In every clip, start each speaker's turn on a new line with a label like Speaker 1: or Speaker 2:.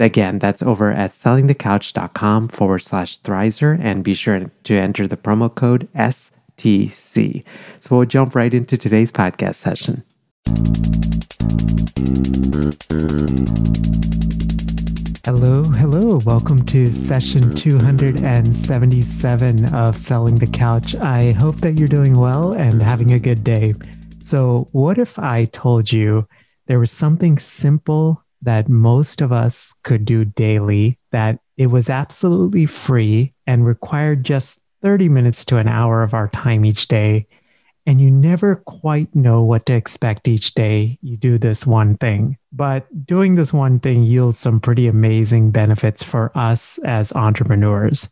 Speaker 1: Again, that's over at sellingthecouch.com forward slash Thrizer and be sure to enter the promo code STC. So we'll jump right into today's podcast session. Hello, hello. Welcome to session 277 of Selling the Couch. I hope that you're doing well and having a good day. So, what if I told you there was something simple that most of us could do daily, that it was absolutely free and required just 30 minutes to an hour of our time each day. And you never quite know what to expect each day you do this one thing. But doing this one thing yields some pretty amazing benefits for us as entrepreneurs.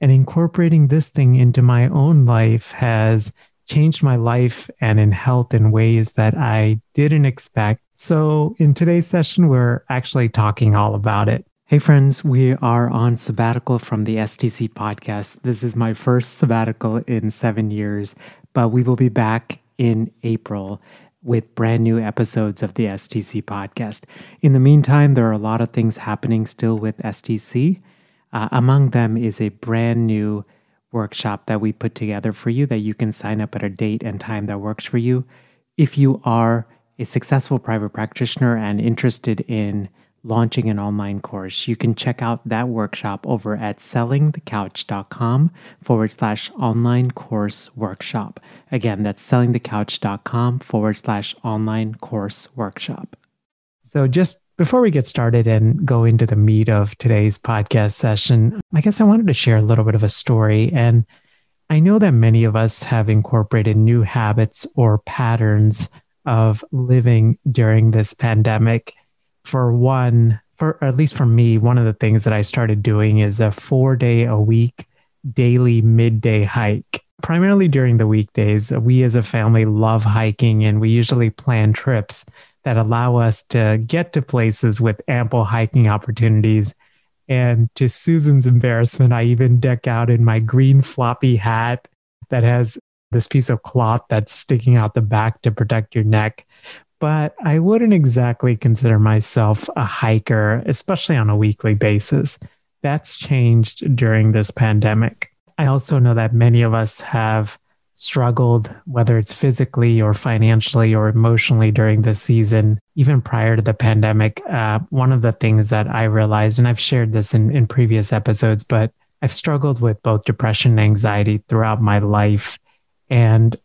Speaker 1: And incorporating this thing into my own life has changed my life and in health in ways that I didn't expect. So, in today's session, we're actually talking all about it. Hey, friends, we are on sabbatical from the STC podcast. This is my first sabbatical in seven years, but we will be back in April with brand new episodes of the STC podcast. In the meantime, there are a lot of things happening still with STC. Uh, among them is a brand new workshop that we put together for you that you can sign up at a date and time that works for you. If you are a successful private practitioner and interested in launching an online course, you can check out that workshop over at sellingthecouch.com forward slash online course workshop. Again, that's sellingthecouch.com forward slash online course workshop. So, just before we get started and go into the meat of today's podcast session, I guess I wanted to share a little bit of a story. And I know that many of us have incorporated new habits or patterns of living during this pandemic. For one, for at least for me, one of the things that I started doing is a four day a week daily midday hike. Primarily during the weekdays, we as a family love hiking and we usually plan trips that allow us to get to places with ample hiking opportunities. And to Susan's embarrassment, I even deck out in my green floppy hat that has this piece of cloth that's sticking out the back to protect your neck. But I wouldn't exactly consider myself a hiker, especially on a weekly basis. That's changed during this pandemic. I also know that many of us have struggled, whether it's physically or financially or emotionally during this season, even prior to the pandemic, uh, one of the things that I realized, and I've shared this in, in previous episodes, but I've struggled with both depression and anxiety throughout my life. And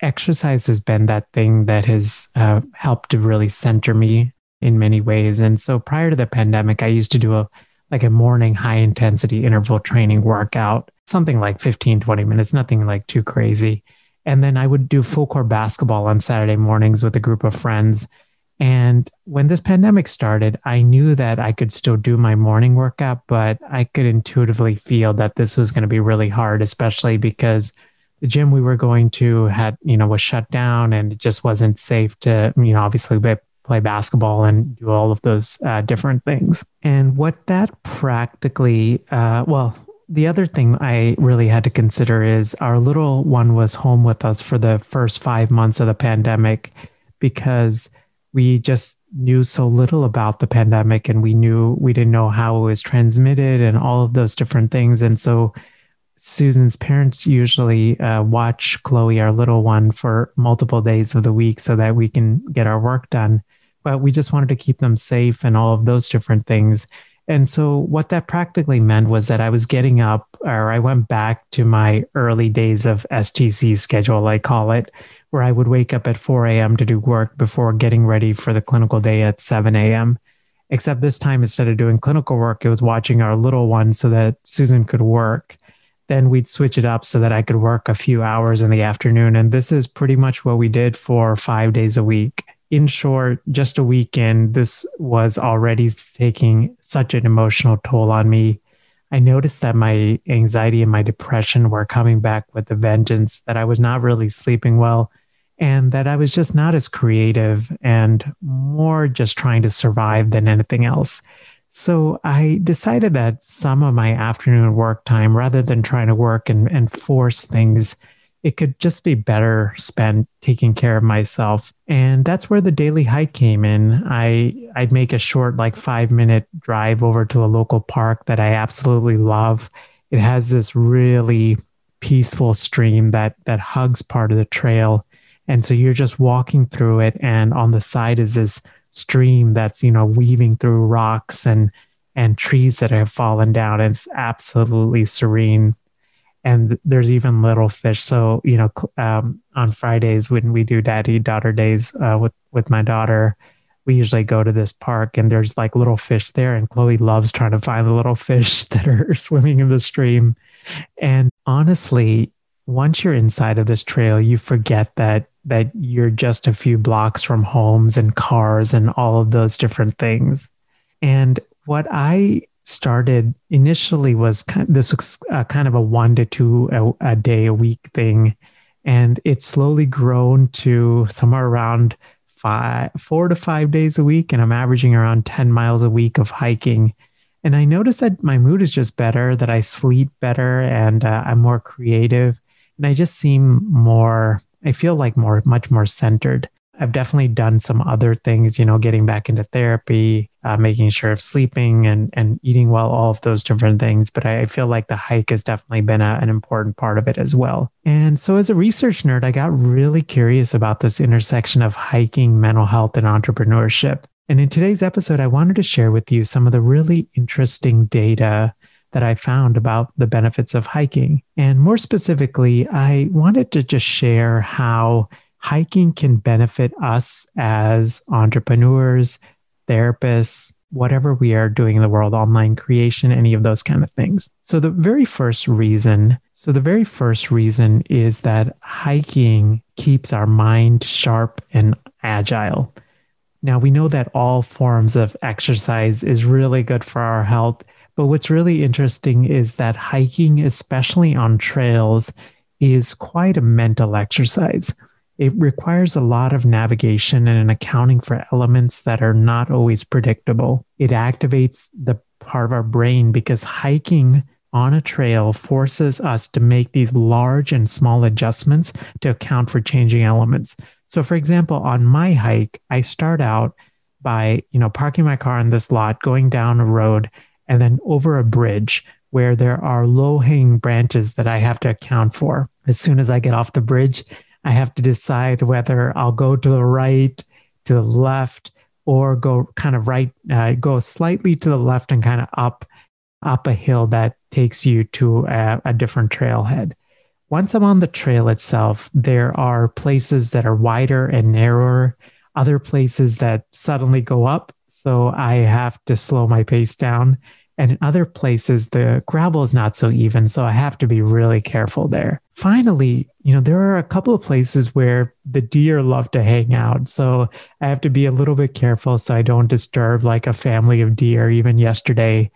Speaker 1: exercise has been that thing that has uh, helped to really center me in many ways. And so prior to the pandemic, I used to do a like a morning high intensity interval training workout something like 15, 20 minutes, nothing like too crazy. And then I would do full court basketball on Saturday mornings with a group of friends. And when this pandemic started, I knew that I could still do my morning workout, but I could intuitively feel that this was going to be really hard, especially because the gym we were going to had, you know, was shut down and it just wasn't safe to, you know, obviously play basketball and do all of those uh, different things. And what that practically, uh, well, the other thing I really had to consider is our little one was home with us for the first five months of the pandemic because we just knew so little about the pandemic and we knew we didn't know how it was transmitted and all of those different things. And so Susan's parents usually uh, watch Chloe, our little one, for multiple days of the week so that we can get our work done. But we just wanted to keep them safe and all of those different things. And so, what that practically meant was that I was getting up, or I went back to my early days of STC schedule, I call it, where I would wake up at 4 a.m. to do work before getting ready for the clinical day at 7 a.m. Except this time, instead of doing clinical work, it was watching our little one so that Susan could work. Then we'd switch it up so that I could work a few hours in the afternoon. And this is pretty much what we did for five days a week. In short, just a weekend, this was already taking such an emotional toll on me. I noticed that my anxiety and my depression were coming back with a vengeance, that I was not really sleeping well, and that I was just not as creative and more just trying to survive than anything else. So I decided that some of my afternoon work time, rather than trying to work and, and force things, it could just be better spent taking care of myself. And that's where the daily hike came in. I, I'd make a short, like five minute drive over to a local park that I absolutely love. It has this really peaceful stream that that hugs part of the trail and so you're just walking through it, and on the side is this stream that's you know weaving through rocks and and trees that have fallen down. It's absolutely serene. And there's even little fish. So you know, um, on Fridays when we do daddy daughter days uh, with with my daughter, we usually go to this park and there's like little fish there and chloe loves trying to find the little fish that are swimming in the stream and honestly once you're inside of this trail you forget that that you're just a few blocks from homes and cars and all of those different things. And what I started initially was kind this was uh, kind of a one to two a, a day a week thing. And it's slowly grown to somewhere around five, four to five days a week. And I'm averaging around 10 miles a week of hiking. And I notice that my mood is just better, that I sleep better and uh, I'm more creative. And I just seem more I feel like more, much more centered. I've definitely done some other things, you know, getting back into therapy, uh, making sure of sleeping and, and eating well, all of those different things. But I, feel like the hike has definitely been a, an important part of it as well. And so, as a research nerd, I got really curious about this intersection of hiking, mental health, and entrepreneurship. And in today's episode, I wanted to share with you some of the really interesting data that I found about the benefits of hiking. And more specifically, I wanted to just share how hiking can benefit us as entrepreneurs, therapists, whatever we are doing in the world, online creation, any of those kind of things. So, the very first reason, so the very first reason is that hiking keeps our mind sharp and agile. Now, we know that all forms of exercise is really good for our health but what's really interesting is that hiking, especially on trails, is quite a mental exercise. It requires a lot of navigation and an accounting for elements that are not always predictable. It activates the part of our brain because hiking on a trail forces us to make these large and small adjustments to account for changing elements. So for example, on my hike, I start out by, you know, parking my car in this lot, going down a road and then over a bridge where there are low hanging branches that I have to account for. As soon as I get off the bridge, I have to decide whether I'll go to the right, to the left, or go kind of right, uh, go slightly to the left and kind of up, up a hill that takes you to a, a different trailhead. Once I'm on the trail itself, there are places that are wider and narrower, other places that suddenly go up. So I have to slow my pace down. And in other places, the gravel is not so even. So I have to be really careful there. Finally, you know, there are a couple of places where the deer love to hang out. So I have to be a little bit careful so I don't disturb like a family of deer. Even yesterday,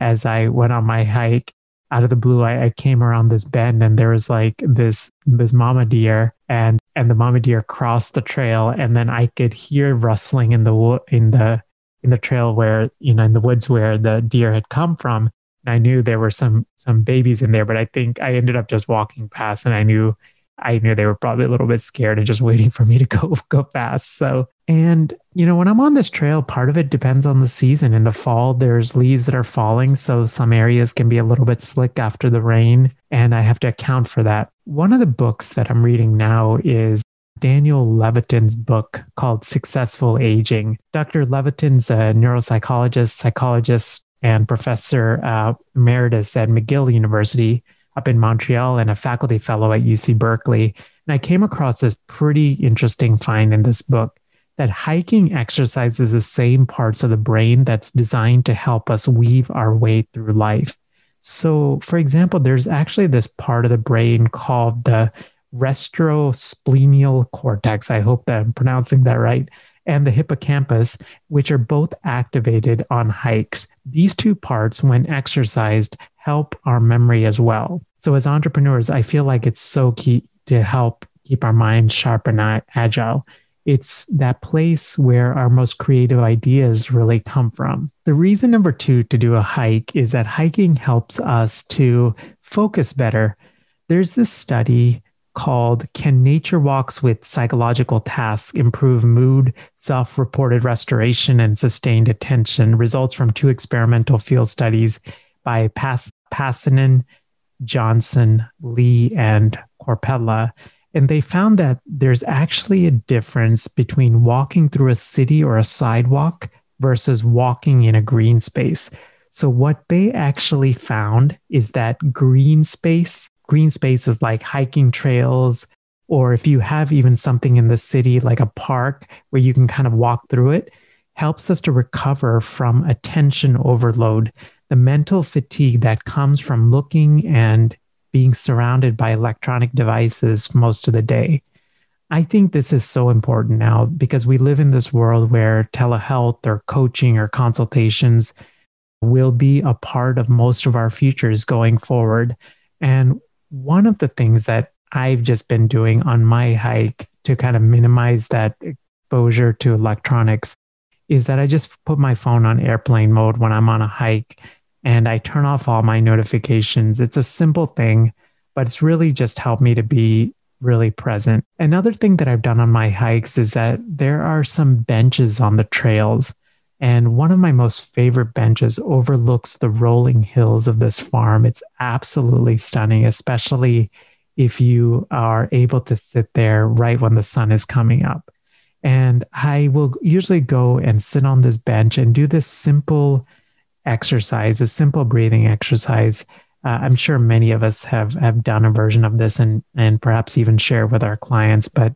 Speaker 1: as I went on my hike, out of the blue, I, I came around this bend and there was like this this mama deer and and the mama deer crossed the trail and then I could hear rustling in the in the in the trail where you know in the woods where the deer had come from and i knew there were some some babies in there but i think i ended up just walking past and i knew i knew they were probably a little bit scared and just waiting for me to go go fast. So and you know when i'm on this trail part of it depends on the season. In the fall there's leaves that are falling so some areas can be a little bit slick after the rain and i have to account for that. One of the books that i'm reading now is Daniel Levitin's book called Successful Aging. Dr. Levitin's a neuropsychologist, psychologist, and professor uh, emeritus at McGill University up in Montreal and a faculty fellow at UC Berkeley. And I came across this pretty interesting find in this book that hiking exercises the same parts of the brain that's designed to help us weave our way through life. So, for example, there's actually this part of the brain called the retrosplenial cortex. I hope that I'm pronouncing that right. And the hippocampus, which are both activated on hikes. These two parts, when exercised, help our memory as well. So, as entrepreneurs, I feel like it's so key to help keep our minds sharp and agile. It's that place where our most creative ideas really come from. The reason number two to do a hike is that hiking helps us to focus better. There's this study called Can Nature Walks with Psychological Tasks Improve Mood, Self Reported Restoration, and Sustained Attention? Results from two experimental field studies by Pass- Pasanen, Johnson, Lee, and Korpela. And they found that there's actually a difference between walking through a city or a sidewalk versus walking in a green space. So, what they actually found is that green space, green spaces like hiking trails, or if you have even something in the city like a park where you can kind of walk through it, helps us to recover from attention overload, the mental fatigue that comes from looking and being surrounded by electronic devices most of the day. I think this is so important now because we live in this world where telehealth or coaching or consultations will be a part of most of our futures going forward. And one of the things that I've just been doing on my hike to kind of minimize that exposure to electronics is that I just put my phone on airplane mode when I'm on a hike and I turn off all my notifications. It's a simple thing, but it's really just helped me to be really present. Another thing that I've done on my hikes is that there are some benches on the trails. And one of my most favorite benches overlooks the rolling hills of this farm. It's absolutely stunning, especially if you are able to sit there right when the sun is coming up. And I will usually go and sit on this bench and do this simple exercise, a simple breathing exercise. Uh, I'm sure many of us have have done a version of this and and perhaps even share with our clients. But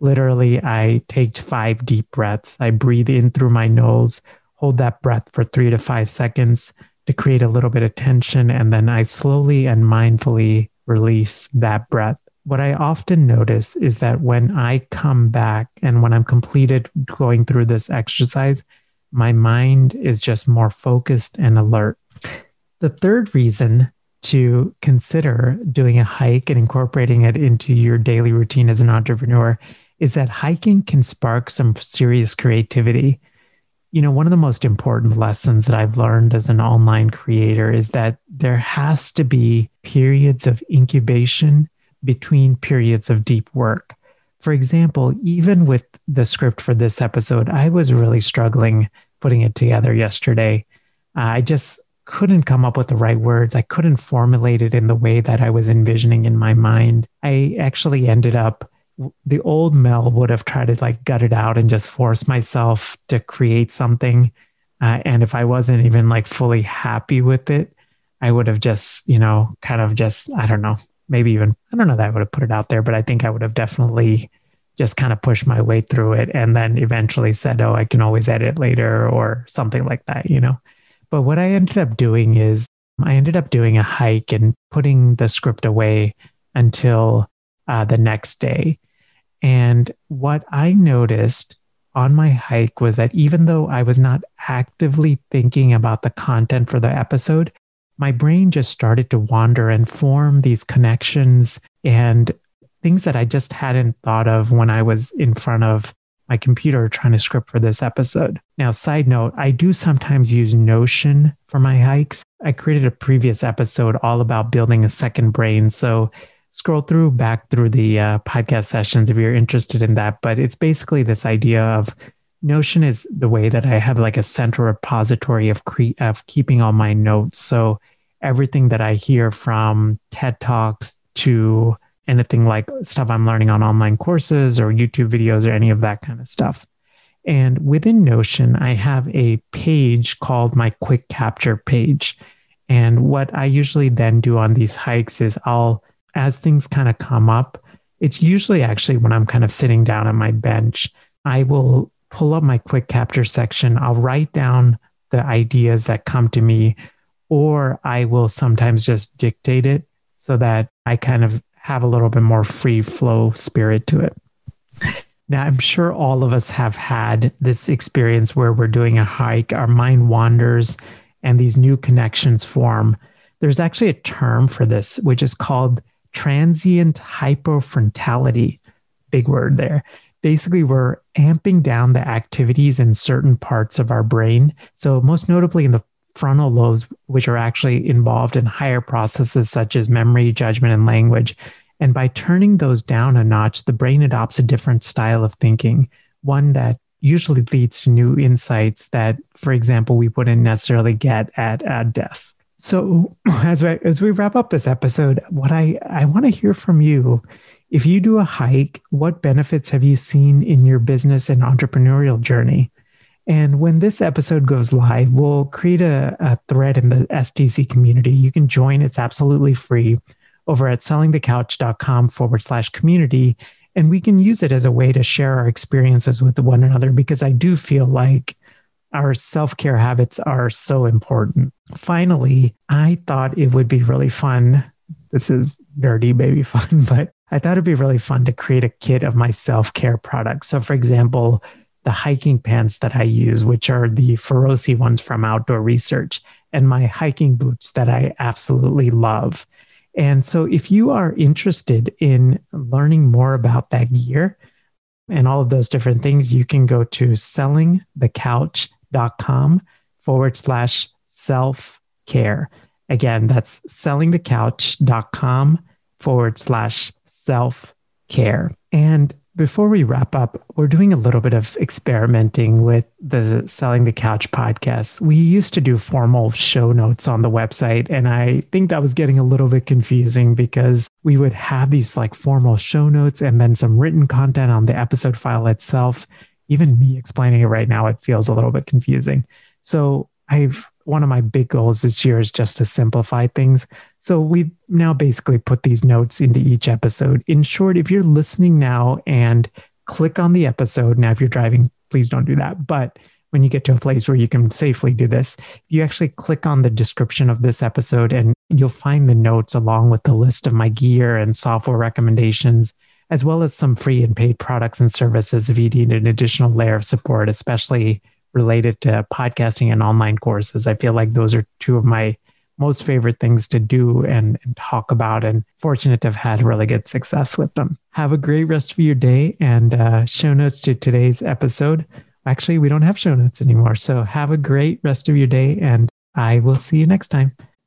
Speaker 1: literally, I take five deep breaths. I breathe in through my nose, hold that breath for three to five seconds to create a little bit of tension, and then I slowly and mindfully release that breath. What I often notice is that when I come back and when I'm completed going through this exercise, my mind is just more focused and alert. The third reason to consider doing a hike and incorporating it into your daily routine as an entrepreneur is that hiking can spark some serious creativity. You know, one of the most important lessons that I've learned as an online creator is that there has to be periods of incubation between periods of deep work. For example, even with the script for this episode, I was really struggling putting it together yesterday. Uh, I just couldn't come up with the right words. I couldn't formulate it in the way that I was envisioning in my mind. I actually ended up, the old Mel would have tried to like gut it out and just force myself to create something. Uh, and if I wasn't even like fully happy with it, I would have just, you know, kind of just, I don't know, maybe even, I don't know that I would have put it out there, but I think I would have definitely just kind of pushed my way through it and then eventually said, oh, I can always edit later or something like that, you know. But what I ended up doing is I ended up doing a hike and putting the script away until uh, the next day. And what I noticed on my hike was that even though I was not actively thinking about the content for the episode, my brain just started to wander and form these connections and things that I just hadn't thought of when I was in front of my computer trying to script for this episode. Now, side note, I do sometimes use Notion for my hikes. I created a previous episode all about building a second brain. So scroll through back through the uh, podcast sessions if you're interested in that. But it's basically this idea of Notion is the way that I have like a central repository of cre- of keeping all my notes. So everything that I hear from TED Talks to anything like stuff I'm learning on online courses or YouTube videos or any of that kind of stuff. And within Notion, I have a page called my quick capture page. And what I usually then do on these hikes is I'll, as things kind of come up, it's usually actually when I'm kind of sitting down on my bench, I will pull up my quick capture section. I'll write down the ideas that come to me, or I will sometimes just dictate it so that I kind of have a little bit more free flow spirit to it. Now, I'm sure all of us have had this experience where we're doing a hike, our mind wanders, and these new connections form. There's actually a term for this, which is called transient hypofrontality. Big word there. Basically, we're amping down the activities in certain parts of our brain. So, most notably in the frontal lobes, which are actually involved in higher processes such as memory, judgment, and language. And by turning those down a notch, the brain adopts a different style of thinking, one that usually leads to new insights that, for example, we wouldn't necessarily get at a desk. So as we, as we wrap up this episode, what I, I want to hear from you, if you do a hike, what benefits have you seen in your business and entrepreneurial journey? And when this episode goes live, we'll create a, a thread in the STC community. You can join, it's absolutely free over at sellingthecouch.com forward slash community. And we can use it as a way to share our experiences with one another because I do feel like our self care habits are so important. Finally, I thought it would be really fun. This is nerdy baby fun, but I thought it'd be really fun to create a kit of my self care products. So, for example, the hiking pants that I use, which are the Ferrosi ones from Outdoor Research, and my hiking boots that I absolutely love. And so, if you are interested in learning more about that gear and all of those different things, you can go to sellingthecouch.com forward slash self care. Again, that's sellingthecouch.com forward slash self care. And before we wrap up, we're doing a little bit of experimenting with the Selling the Couch podcast. We used to do formal show notes on the website, and I think that was getting a little bit confusing because we would have these like formal show notes and then some written content on the episode file itself. Even me explaining it right now, it feels a little bit confusing. So I've one of my big goals this year is just to simplify things. So we've now basically put these notes into each episode. In short, if you're listening now and click on the episode, now if you're driving, please don't do that. But when you get to a place where you can safely do this, you actually click on the description of this episode and you'll find the notes along with the list of my gear and software recommendations, as well as some free and paid products and services if you need an additional layer of support, especially related to podcasting and online courses. I feel like those are two of my most favorite things to do and, and, talk about, and fortunate to have had really good success with them. Have a great rest of your day and uh, show notes to today's episode. Actually, we don't have show notes anymore. So have a great rest of your day, and I will see you next time.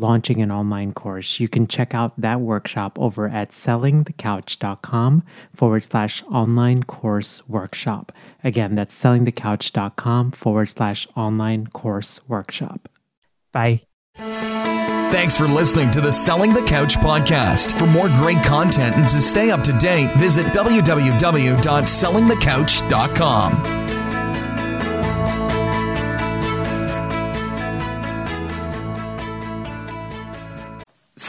Speaker 1: launching an online course, you can check out that workshop over at sellingthecouch.com forward slash online course workshop. Again, that's sellingthecouch.com forward slash online course workshop. Bye.
Speaker 2: Thanks for listening to the Selling the Couch podcast. For more great content and to stay up to date, visit www.sellingthecouch.com.